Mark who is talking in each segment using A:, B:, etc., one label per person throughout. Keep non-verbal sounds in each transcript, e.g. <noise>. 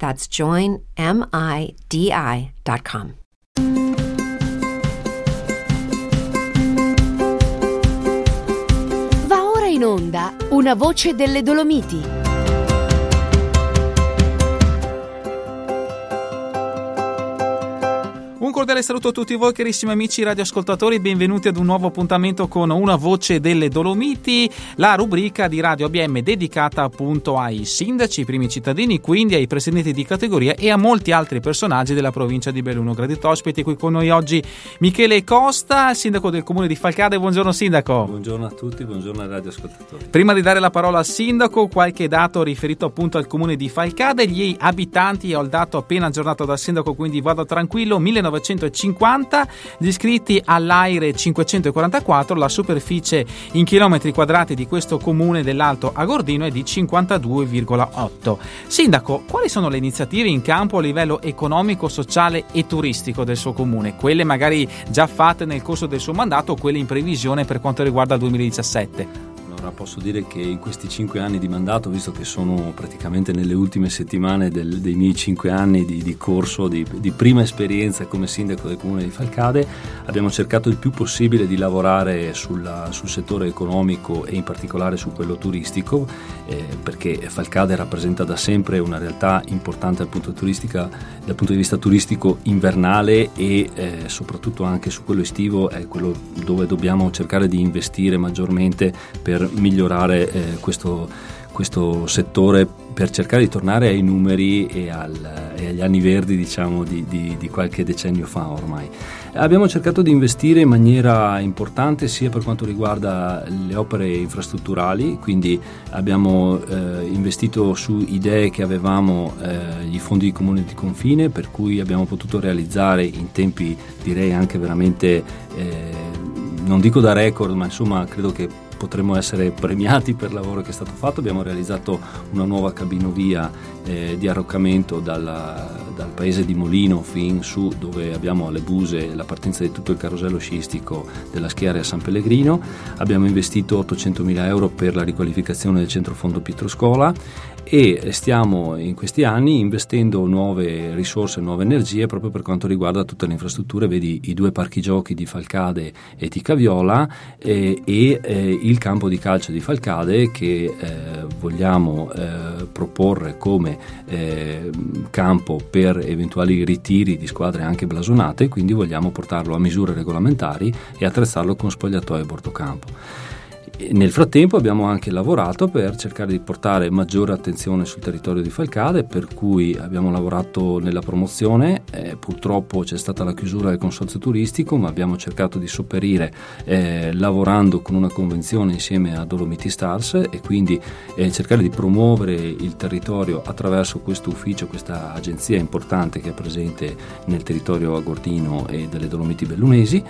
A: That's joinmidi.com.
B: Va ora in onda una voce delle Dolomiti.
C: Un cordiale saluto a tutti voi carissimi amici radioascoltatori, benvenuti ad un nuovo appuntamento con Una voce delle Dolomiti, la rubrica di Radio ABM dedicata appunto ai sindaci, ai primi cittadini, quindi ai presidenti di categoria e a molti altri personaggi della provincia di Belluno. Gradito ospiti qui con noi oggi Michele Costa, sindaco del comune di Falcade. Buongiorno sindaco.
D: Buongiorno a tutti, buongiorno ai radioascoltatori.
C: Prima di dare la parola al sindaco, qualche dato riferito appunto al comune di Falcade, gli abitanti, ho il dato appena aggiornato dal sindaco, quindi vado tranquillo, 1900 1950, gli iscritti all'Aire 544, la superficie in chilometri quadrati di questo comune dell'Alto Agordino è di 52,8. Sindaco, quali sono le iniziative in campo a livello economico, sociale e turistico del suo comune? Quelle magari già fatte nel corso del suo mandato o quelle in previsione per quanto riguarda il 2017?
D: Allora posso dire che in questi cinque anni di mandato, visto che sono praticamente nelle ultime settimane del, dei miei cinque anni di, di corso, di, di, prima esperienza come sindaco del comune di Falcade, abbiamo cercato il più possibile di lavorare sulla, sul settore economico e in particolare su quello turistico, eh, perché Falcade rappresenta da sempre una realtà importante dal punto, dal punto di vista turistico invernale e eh, soprattutto anche su quello estivo è quello dove dobbiamo cercare di investire maggiormente per migliorare eh, questo, questo, settore per cercare di tornare ai numeri e, al, e agli anni verdi diciamo, di, di, di, qualche decennio fa ormai. Abbiamo cercato di investire in maniera importante sia per quanto riguarda le opere infrastrutturali, quindi abbiamo eh, investito su idee che avevamo eh, i fondi di comune di confine, per cui abbiamo potuto realizzare in tempi direi anche veramente, eh, non dico da record, ma insomma credo che potremmo essere premiati per il lavoro che è stato fatto. Abbiamo realizzato una nuova cabinovia eh, di arroccamento dalla, dal paese di Molino fin su dove abbiamo alle Buse la partenza di tutto il carosello sciistico della schiera a San Pellegrino. Abbiamo investito 800.000 euro per la riqualificazione del centro fondo Pietro Scola e stiamo in questi anni investendo nuove risorse, nuove energie proprio per quanto riguarda tutte le infrastrutture, vedi i due parchi giochi di Falcade e di Caviola eh, e eh, il campo di calcio di Falcade che eh, vogliamo eh, proporre come eh, campo per eventuali ritiri di squadre anche blasonate, quindi vogliamo portarlo a misure regolamentari e attrezzarlo con spogliatoio e Nel frattempo abbiamo anche lavorato per cercare di portare maggiore attenzione sul territorio di Falcade, per cui abbiamo lavorato nella promozione, eh, purtroppo c'è stata la chiusura del consorzio turistico, ma abbiamo cercato di sopperire eh, lavorando con una convenzione insieme a Dolomiti Stars e quindi eh, cercare di promuovere il territorio attraverso questo ufficio, questa agenzia importante che è presente nel territorio agordino e delle Dolomiti Bellunesi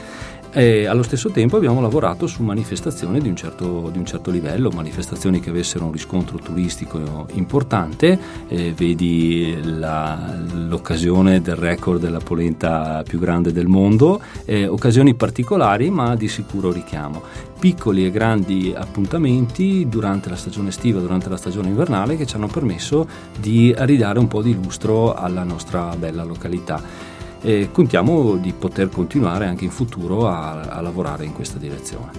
D: e allo stesso tempo abbiamo lavorato su manifestazioni di un, certo, di un certo livello, manifestazioni che avessero un riscontro turistico importante, eh, vedi la, l'occasione del record della polenta più grande del mondo, eh, occasioni particolari ma di sicuro richiamo. Piccoli e grandi appuntamenti durante la stagione estiva, durante la stagione invernale che ci hanno permesso di ridare un po' di lustro alla nostra bella località e contiamo di poter continuare anche in futuro a, a lavorare in questa direzione.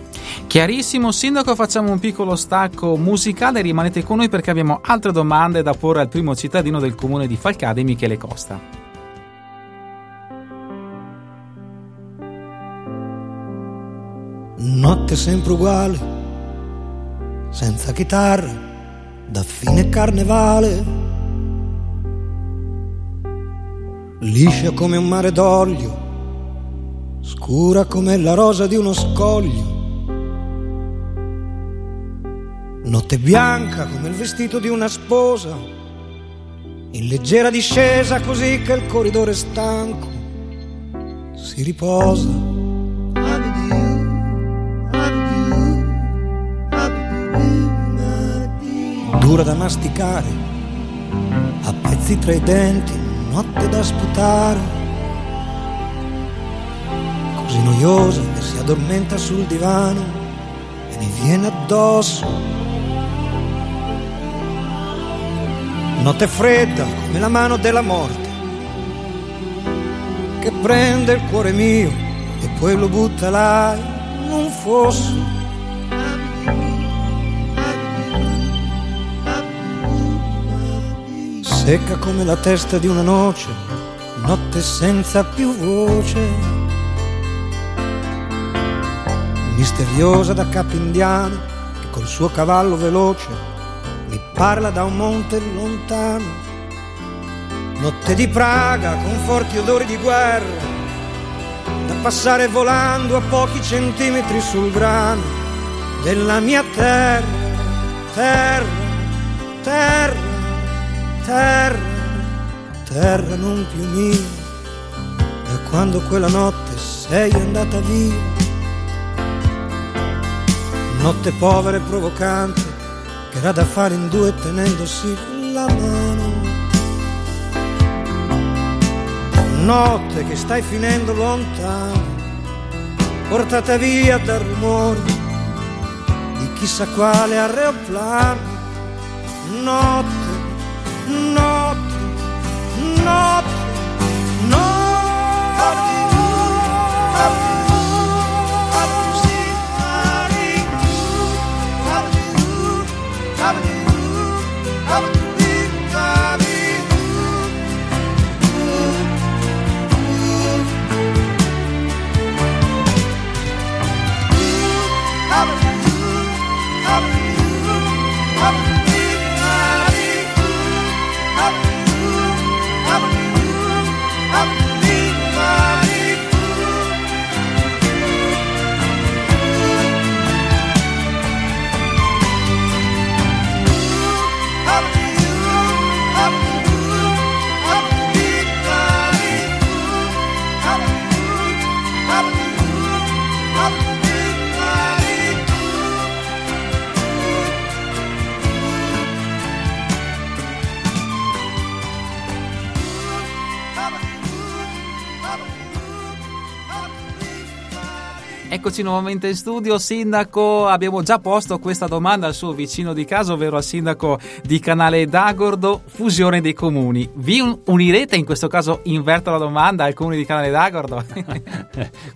C: Chiarissimo Sindaco, facciamo un piccolo stacco musicale, rimanete con noi perché abbiamo altre domande da porre al primo cittadino del comune di Falcade, Michele Costa.
E: Notte sempre uguale, senza chitarra, da fine carnevale Liscia come un mare d'olio, scura come la rosa di uno scoglio. Notte bianca come il vestito di una sposa, in leggera discesa così che il corridore stanco si riposa. Dura da masticare, a pezzi tra i denti, notte da sputare. Così noiosa che si addormenta sul divano e mi viene addosso. Notte fredda come la mano della morte che prende il cuore mio e poi lo butta là in un Secca come la testa di una noce, notte senza più voce. Misteriosa da capo indiano, che col suo cavallo veloce mi parla da un monte lontano Notte di Praga con forti odori di guerra, da passare volando a pochi centimetri sul grano della mia terra, terra, terra, terra, terra non più mia, da quando quella notte sei andata via. Notte povera e provocante, che era da fare in due tenendosi la mano. notte che stai finendo lontano, portata via dal rumore di chissà quale aeroplano. Notte, notte,
C: Eccoci nuovamente in studio, Sindaco. Abbiamo già posto questa domanda al suo vicino di casa, ovvero al Sindaco di Canale d'Agordo, fusione dei comuni. Vi unirete, in questo caso inverto la domanda, al comune di Canale d'Agordo? <laughs>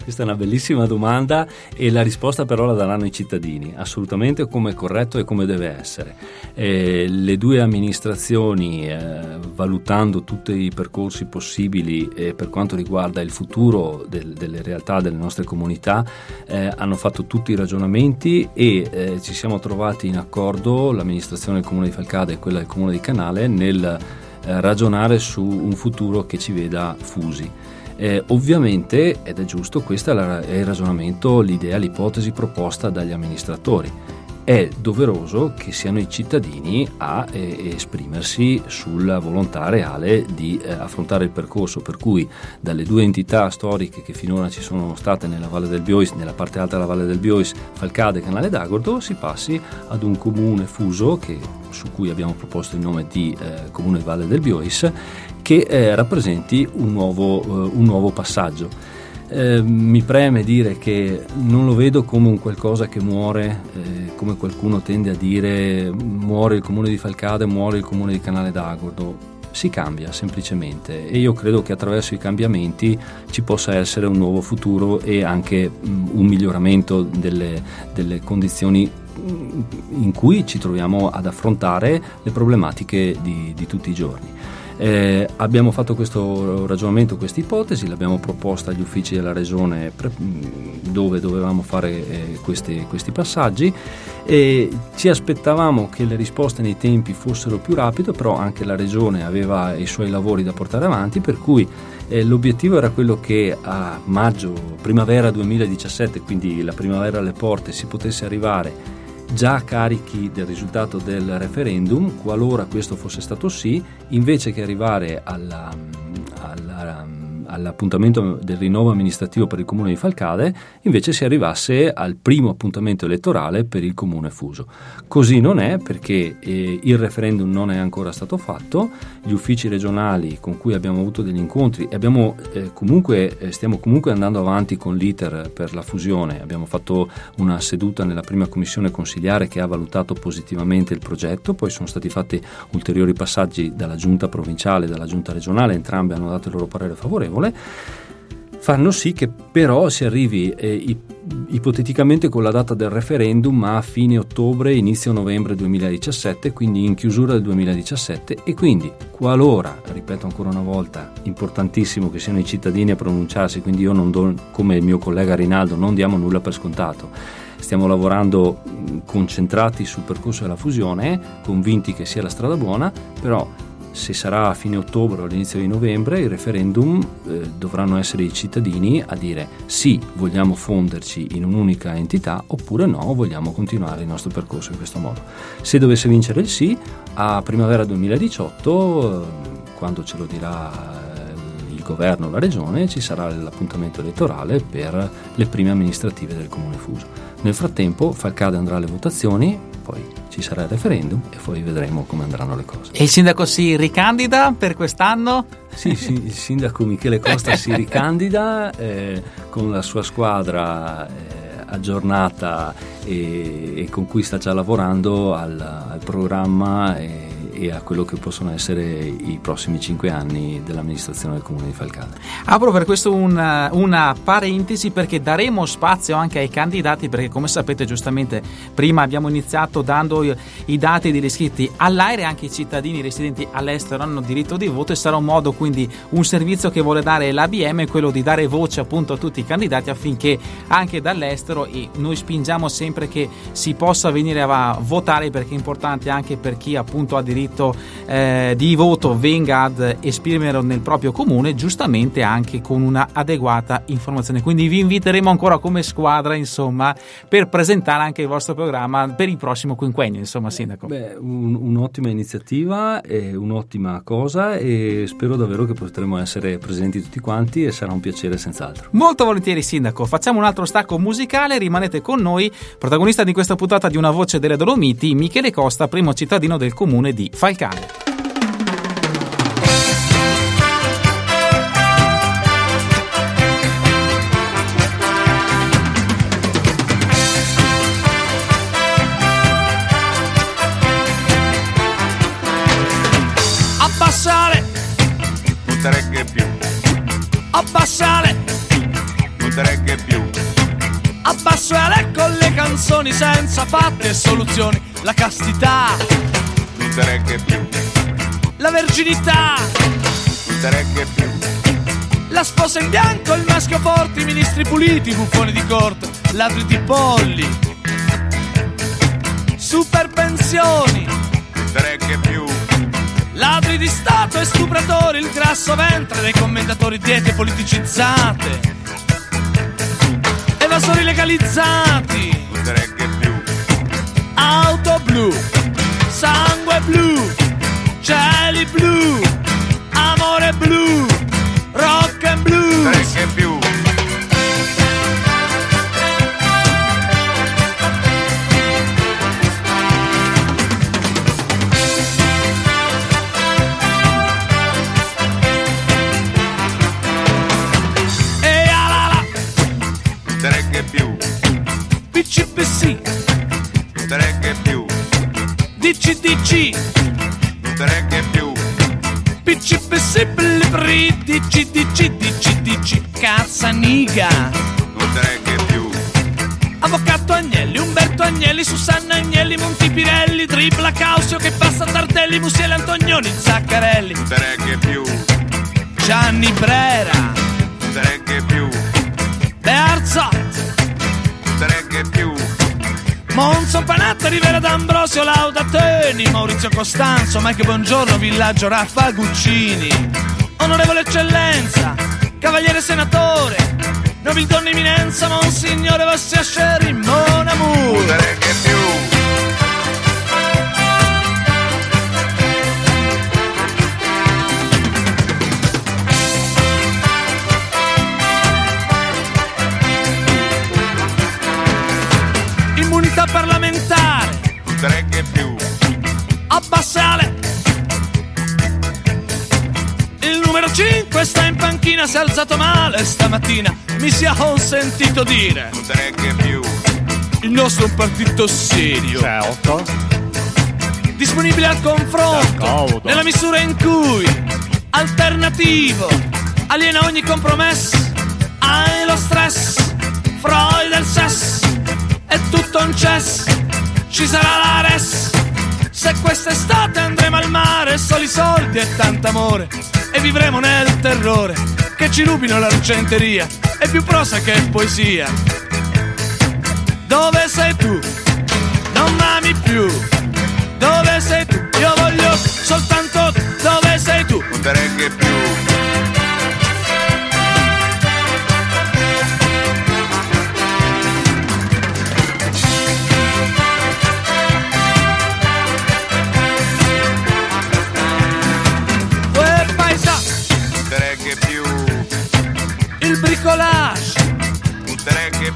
D: questa è una bellissima domanda e la risposta però la daranno i cittadini, assolutamente come è corretto e come deve essere. Eh, le due amministrazioni, eh, valutando tutti i percorsi possibili eh, per quanto riguarda il futuro del, delle realtà delle nostre comunità, eh, hanno fatto tutti i ragionamenti e eh, ci siamo trovati in accordo, l'amministrazione del comune di Falcade e quella del comune di Canale, nel eh, ragionare su un futuro che ci veda fusi. Eh, ovviamente, ed è giusto, questo è, il ragionamento, l'idea, l'ipotesi proposta dagli amministratori è doveroso che siano i cittadini a eh, esprimersi sulla volontà reale di eh, affrontare il percorso, per cui dalle due entità storiche che finora ci sono state nella Valle del Biois, nella parte alta della Valle del Biois, Falcade e Canale d'Agordo, si passi ad un comune fuso che, su cui abbiamo proposto il nome di eh, Comune Valle del Biois, che eh, rappresenti un nuovo, eh, un nuovo passaggio. Eh, mi preme dire che non lo vedo come un qualcosa che muore, eh, come qualcuno tende a dire muore il comune di Falcade, muore il comune di Canale d'Agordo. Si cambia semplicemente e io credo che attraverso i cambiamenti ci possa essere un nuovo futuro e anche mh, un miglioramento delle, delle condizioni in cui ci troviamo ad affrontare le problematiche di, di tutti i giorni. Eh, abbiamo fatto questo ragionamento, questa ipotesi, l'abbiamo proposta agli uffici della Regione pre- dove dovevamo fare eh, questi, questi, passaggi e ci aspettavamo che le risposte nei tempi fossero più rapide, però anche la Regione aveva i suoi lavori da portare avanti, per cui eh, l'obiettivo era quello che a maggio, primavera 2017, quindi la primavera alle porte, si potesse arrivare già carichi del risultato del referendum, qualora questo fosse stato sì, invece che arrivare alla, alla all'appuntamento del rinnovo amministrativo per il comune di Falcade, invece si arrivasse al primo appuntamento elettorale per il comune fuso. Così non è perché eh, il referendum non è ancora stato fatto, gli uffici regionali con cui abbiamo avuto degli incontri e eh, comunque, eh, stiamo comunque andando avanti con l'iter per la fusione, abbiamo fatto una seduta nella prima commissione consigliare che ha valutato positivamente il progetto, poi sono stati fatti ulteriori passaggi dalla giunta provinciale e dalla giunta regionale, entrambe hanno dato il loro parere favorevole parole fanno sì che però si arrivi eh, ipoteticamente con la data del referendum a fine ottobre, inizio novembre 2017, quindi in chiusura del 2017 e quindi qualora, ripeto ancora una volta, importantissimo che siano i cittadini a pronunciarsi, quindi io non do, come il mio collega Rinaldo, non diamo nulla per scontato. Stiamo lavorando concentrati sul percorso della fusione, convinti che sia la strada buona, però se sarà a fine ottobre o all'inizio di novembre, il referendum eh, dovranno essere i cittadini a dire sì, vogliamo fonderci in un'unica entità oppure no, vogliamo continuare il nostro percorso in questo modo. Se dovesse vincere il sì, a primavera 2018, eh, quando ce lo dirà eh, il governo o la regione, ci sarà l'appuntamento elettorale per le prime amministrative del comune fuso. Nel frattempo Falcade andrà alle votazioni, poi ci sarà il referendum e poi vedremo come andranno le cose.
C: E il sindaco si ricandida per quest'anno?
D: Sì, sì il sindaco Michele Costa si ricandida eh, con la sua squadra. Eh, aggiornata e, e, con cui sta già lavorando al, al programma e, e a quello che possono essere i prossimi cinque anni dell'amministrazione del comune di Falcade.
C: Apro per questo una, una, parentesi perché daremo spazio anche ai candidati perché come sapete giustamente prima abbiamo iniziato dando i, dati degli iscritti all'aereo anche i cittadini residenti all'estero hanno diritto di voto e sarà un modo quindi un servizio che vuole dare l'ABM quello di dare voce appunto a tutti i candidati affinché anche dall'estero e noi spingiamo sempre che si possa venire a votare perché è importante anche per chi appunto ha diritto diritto eh, di voto venga ad esprimerlo nel proprio comune, giustamente anche con una adeguata informazione. Quindi vi inviteremo ancora come squadra, insomma, per presentare anche il vostro programma per il prossimo quinquennio, insomma, Sindaco.
D: Beh, un, un'ottima iniziativa, e un'ottima cosa e spero davvero che potremo essere presenti tutti quanti e sarà un piacere senz'altro.
C: Molto volentieri, Sindaco. Facciamo un altro stacco musicale, rimanete con noi. Protagonista di questa puntata di Una voce delle Dolomiti, Michele Costa, primo cittadino del comune di Falcane.
F: Abbassare, non te regge più. Abbassare, non te regge più. Abbassare con le canzoni senza fatte e soluzioni. La castità reggae più. La verginità reggae più. La sposa in bianco, il maschio forte, i ministri puliti, i buffoni di corte, ladri di polli. Super pensioni reggae più. Ladri di Stato e stupratori, il grasso ventre dei commentatori diete politicizzate. Evasori legalizzati. Auto blu sangue blu, cieli blu, amore blu, rock and blues. Rock and blues. DC tre che più. PC possibile pri DC DC DC DC Cazzaniga non tre che più. Avvocato Agnelli, Umberto Agnelli, Susanna Agnelli, Montipirelli, Dribla Causio che passa Tardelli, Musiele Antonioni, Zaccarelli.
G: Non regge più,
F: Gianni Brera, Monzo Panatta, Rivera D'Ambrosio, Lauda Teni, Maurizio Costanzo, Mike Buongiorno, Villaggio Raffa Guccini. Onorevole Eccellenza, Cavaliere Senatore, Nobildonna Eminenza, Monsignore Vassia Sherry, Mon Amour. In panchina, si è alzato male stamattina, mi sia consentito dire.
G: non regge più.
F: Il nostro è partito serio,
H: Certo.
F: disponibile al confronto,
H: D'accordo.
F: nella misura in cui alternativo, aliena ogni compromesso, hai lo stress, Freud del sesso, è tutto un cess, ci sarà la res. Se quest'estate andremo al mare, soli soldi e tanto amore, e vivremo nel terrore che ci rubino l'argenteria, è più prosa che poesia. Dove sei tu? Non m'ami più. Dove sei tu? Io voglio soltanto dove sei tu?
G: Non regge più,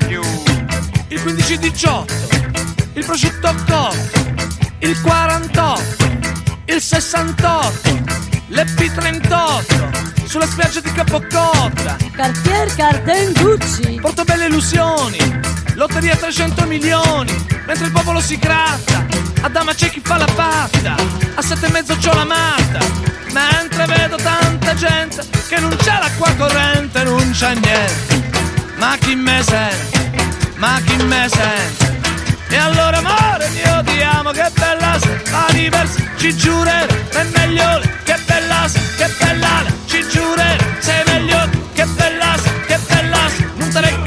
G: più,
F: il 15-18, il prosciutto cotto, il 48, il 68, l'Ep38, sulla spiaggia di Capocotta,
I: Cartier Carden Gucci.
F: Portobelle illusioni, lotteria 300 milioni, mentre il popolo si gratta, a dama c'è chi fa la patta, a sette e mezzo c'ho la matta, mentre vedo tanta gente che non c'è l'acqua corrente, non c'è niente, ma chi me sente, ma chi me sente, e allora amore mio ti amo, che bella sei, la diversa, ci giurerò, è meglio, che bella sei, che bella ci giurerò, sei meglio, che bella sei, che bella sei, non te ne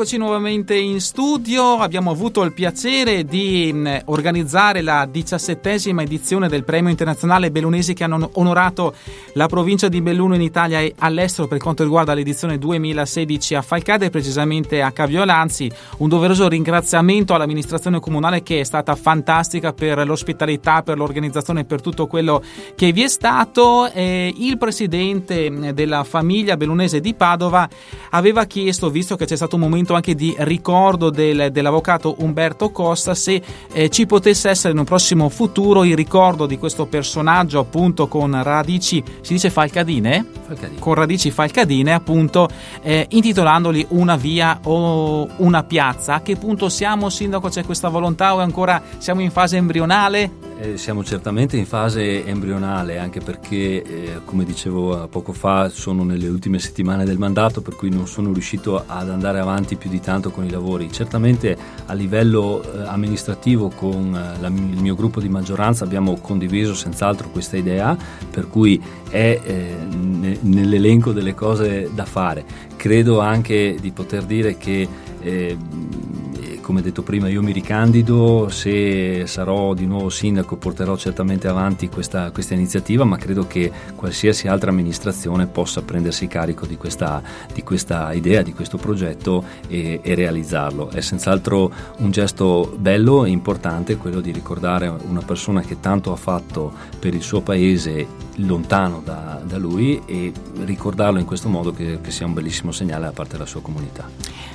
C: Eccoci nuovamente in studio, abbiamo avuto il piacere di mh, organizzare la diciassettesima edizione del premio internazionale Bellunesi che hanno onorato la provincia di Belluno in Italia e all'estero per quanto riguarda l'edizione 2016 a Falcade, precisamente a Caviolanzi. Un doveroso ringraziamento all'amministrazione comunale che è stata fantastica per l'ospitalità, per l'organizzazione, per tutto quello che vi è stato. Eh, il presidente mh, della famiglia bellunese di Padova aveva chiesto, visto che c'è stato un momento anche di ricordo del- dell'avvocato Umberto Costa, se eh, ci potesse essere in un prossimo futuro il ricordo di questo personaggio appunto con radici, si dice falcadine?
D: Falcadini.
C: Con radici falcadine appunto eh, intitolandoli una via o una piazza. A che punto siamo sindaco? C'è questa volontà o ancora siamo in fase embrionale?
D: Eh, siamo certamente in fase embrionale, anche perché, eh, come dicevo poco fa, sono nelle ultime settimane del mandato, per cui non sono riuscito ad andare avanti più di tanto con i lavori. Certamente a livello eh, amministrativo con eh, la- il mio gruppo di maggioranza abbiamo condiviso senz'altro questa idea, per cui è eh, ne- nell'elenco delle cose da fare. Credo anche di poter dire che eh, come detto prima io mi ricandido, se sarò di nuovo sindaco porterò certamente avanti questa, questa iniziativa, ma credo che qualsiasi altra amministrazione possa prendersi carico di questa, di questa idea, di questo progetto e, e realizzarlo. È senz'altro un gesto bello e importante quello di ricordare una persona che tanto ha fatto per il suo paese lontano da, da lui e ricordarlo in questo modo che, che sia un bellissimo segnale da parte della sua comunità.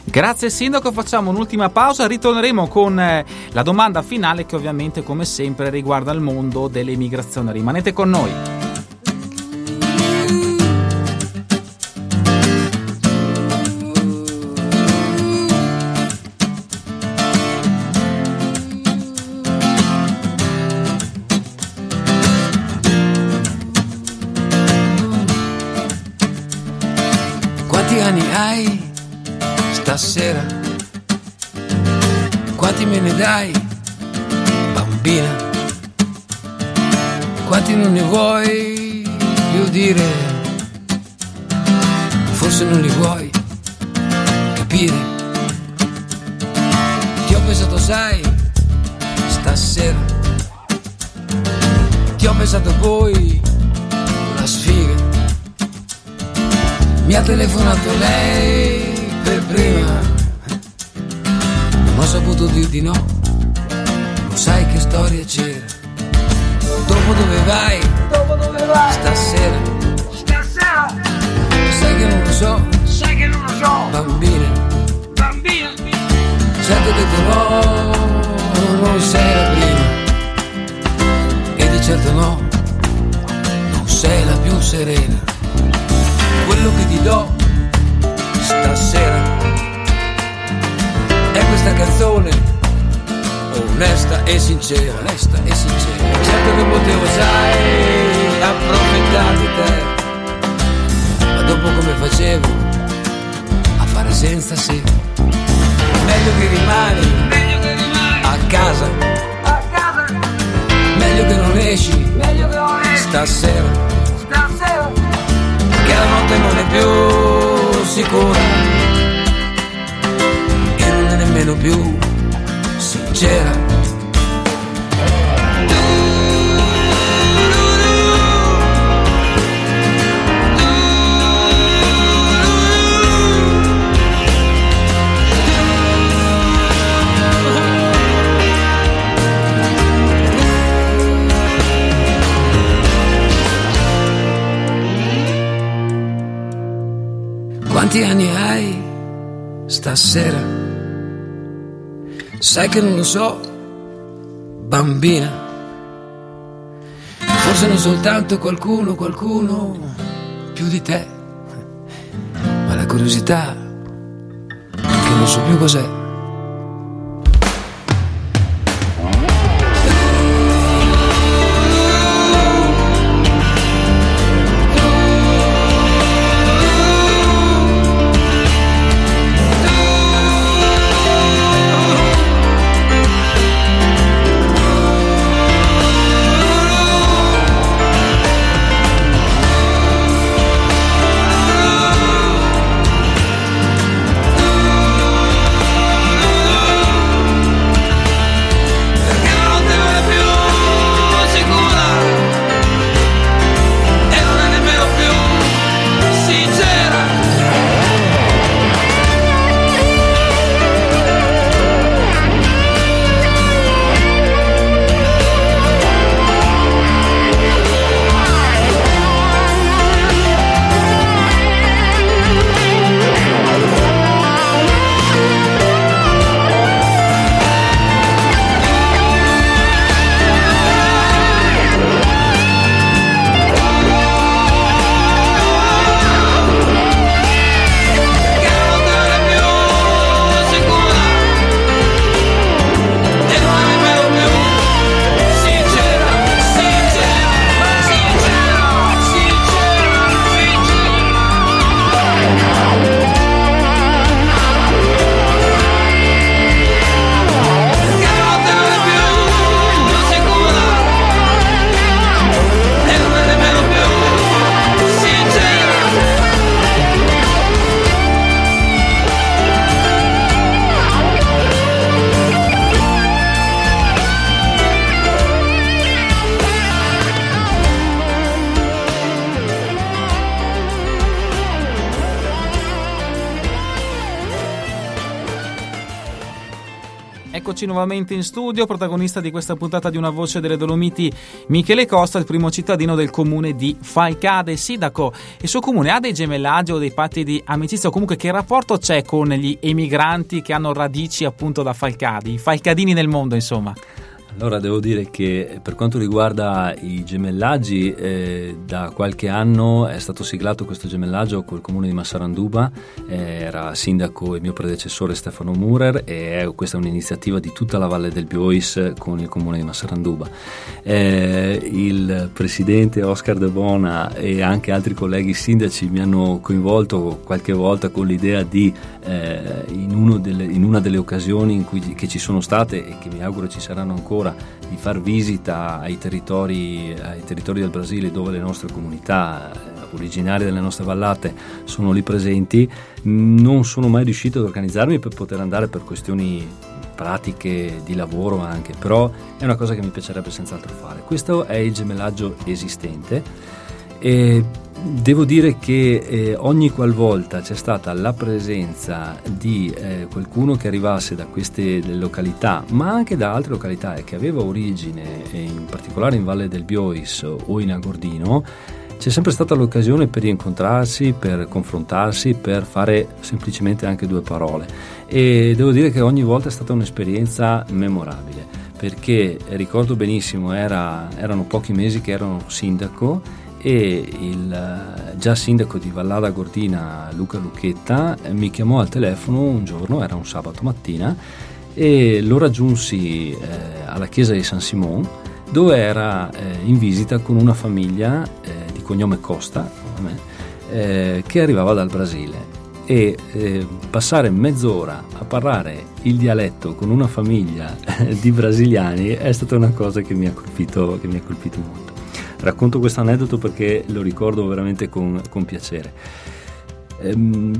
C: Grazie Sindaco, facciamo un'ultima pausa, ritorneremo con eh, la domanda finale che ovviamente come sempre riguarda il mondo delle migrazioni. Rimanete con noi.
H: Dai, bambina? Quanti non ne vuoi più dire? Forse non li vuoi capire. Ti ho pensato, sai, stasera. Ti ho pensato poi, la sfiga. Mi ha telefonato lei per prima. Non ho saputo dirti no. Lo sai che storia c'era. Dopo dove vai?
J: Dopo dove vai?
H: Stasera.
J: Stasera.
H: Sai che non lo so.
J: Sai che non lo so.
H: Bambina.
J: Bambina.
H: Certo ho detto no. Non sei la prima. E di certo no. Non sei la più serena quello che ti do stasera questa canzone. Onesta e sincera. Onesta e sincera. Certo che potevo sai approfittare di te. Ma dopo come facevo a fare senza se meglio che rimani,
J: Meglio che rimani.
H: a casa.
J: A casa.
H: meglio che non esci
J: Meglio che non esci.
H: stasera.
J: Stasera.
H: che la notte non è più sicura nemmeno più sincera. Quanti anni hai stasera? Sai che non lo so, bambina. Forse non soltanto qualcuno, qualcuno più di te. Ma la curiosità che non so più cos'è.
C: Nuovamente in studio, protagonista di questa puntata di Una voce delle Dolomiti, Michele Costa, il primo cittadino del comune di Falcade. Sindaco, il suo comune ha dei gemellaggi o dei patti di amicizia o comunque che rapporto c'è con gli emigranti che hanno radici appunto da Falcade, i falcadini nel mondo insomma?
D: Allora devo dire che per quanto riguarda i gemellaggi, eh, da qualche anno è stato siglato questo gemellaggio col comune di Massaranduba, eh, era sindaco il mio predecessore Stefano Murer e è, questa è un'iniziativa di tutta la Valle del Biois con il comune di Massaranduba. Eh, il presidente Oscar De Bona e anche altri colleghi sindaci mi hanno coinvolto qualche volta con l'idea di, eh, in, delle, in, una delle occasioni cui, che ci sono state e che mi auguro ci saranno ancora, ancora di far visita ai territori, ai territori del Brasile dove le nostre comunità eh, originarie delle nostre vallate sono lì presenti, non sono mai riuscito ad organizzarmi per poter andare per questioni pratiche di lavoro anche, però è una cosa che mi piacerebbe senz'altro fare. Questo è il gemellaggio esistente e Devo dire che eh, ogni qualvolta c'è stata la presenza di eh, qualcuno che arrivasse da queste località, ma anche da altre località e che aveva origine in particolare in Valle del Biois o in Agordino, c'è sempre stata l'occasione per incontrarsi, per confrontarsi, per fare semplicemente anche due parole. E devo dire che ogni volta è stata un'esperienza memorabile, perché ricordo benissimo, era, erano pochi mesi che ero sindaco e il eh, già sindaco di Vallada Gordina Luca Lucchetta eh, mi chiamò al telefono un giorno, era un sabato mattina e lo raggiunsi eh, alla chiesa di San Simon dove era eh, in visita con una famiglia eh, di cognome Costa eh, che arrivava dal Brasile e passare mezz'ora a parlare il dialetto con una famiglia di brasiliani è stata una cosa che mi ha colpito, che mi ha colpito molto. Racconto questo aneddoto perché lo ricordo veramente con, con piacere. Ehm,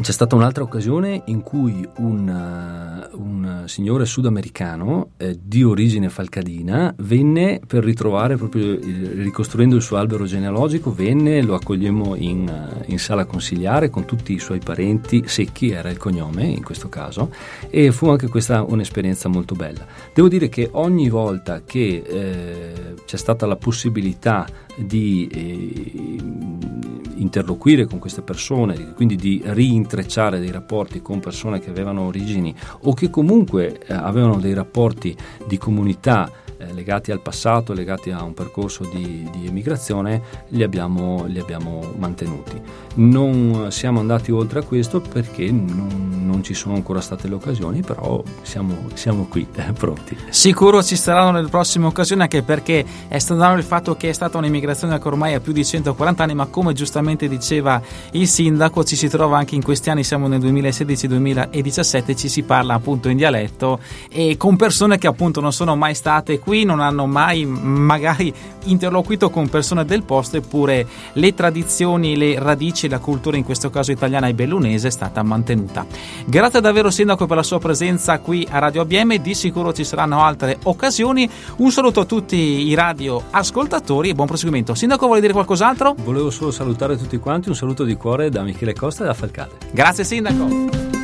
D: c'è stata un'altra occasione in cui un, uh, un signore sudamericano eh, di origine falcadina venne per ritrovare, proprio ricostruendo il suo albero genealogico, venne, lo accogliemmo in, uh, in, sala consigliare con tutti i suoi parenti, Secchi era il cognome in questo caso, e fu anche questa un'esperienza molto bella. Devo dire che ogni volta che eh, c'è stata la possibilità di eh, interloquire con queste persone, quindi di riintrecciare dei rapporti con persone che avevano origini o che comunque eh, avevano dei rapporti di comunità eh, legati al passato, legati a un percorso di, di emigrazione, li abbiamo, li abbiamo, mantenuti. Non siamo andati oltre a questo perché non, non ci sono ancora state le occasioni, però siamo, siamo qui eh, pronti.
C: Sicuro ci saranno nelle prossime occasioni anche perché è stato il fatto che è stata un'immigrazione che ormai ha più di 140 anni, ma come giustamente diceva il sindaco, ci si trova anche in questi anni, siamo nel 2016-2017, ci si parla appunto in dialetto e con persone che appunto non sono mai state qui, non hanno mai magari interloquito con persone del posto, eppure le tradizioni, le radici, la cultura in questo caso italiana e bellunese è stata mantenuta. Grazie davvero Sindaco per la sua presenza qui a Radio ABM, di sicuro ci saranno altre occasioni. Un saluto a tutti i radio ascoltatori e buon proseguimento. Sindaco vuole dire qualcos'altro?
D: Volevo solo salutare tutti quanti, un saluto di cuore da Michele Costa e da Falcate.
C: Grazie Sindaco.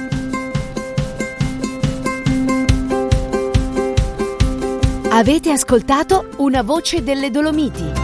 B: Avete ascoltato Una voce delle Dolomiti.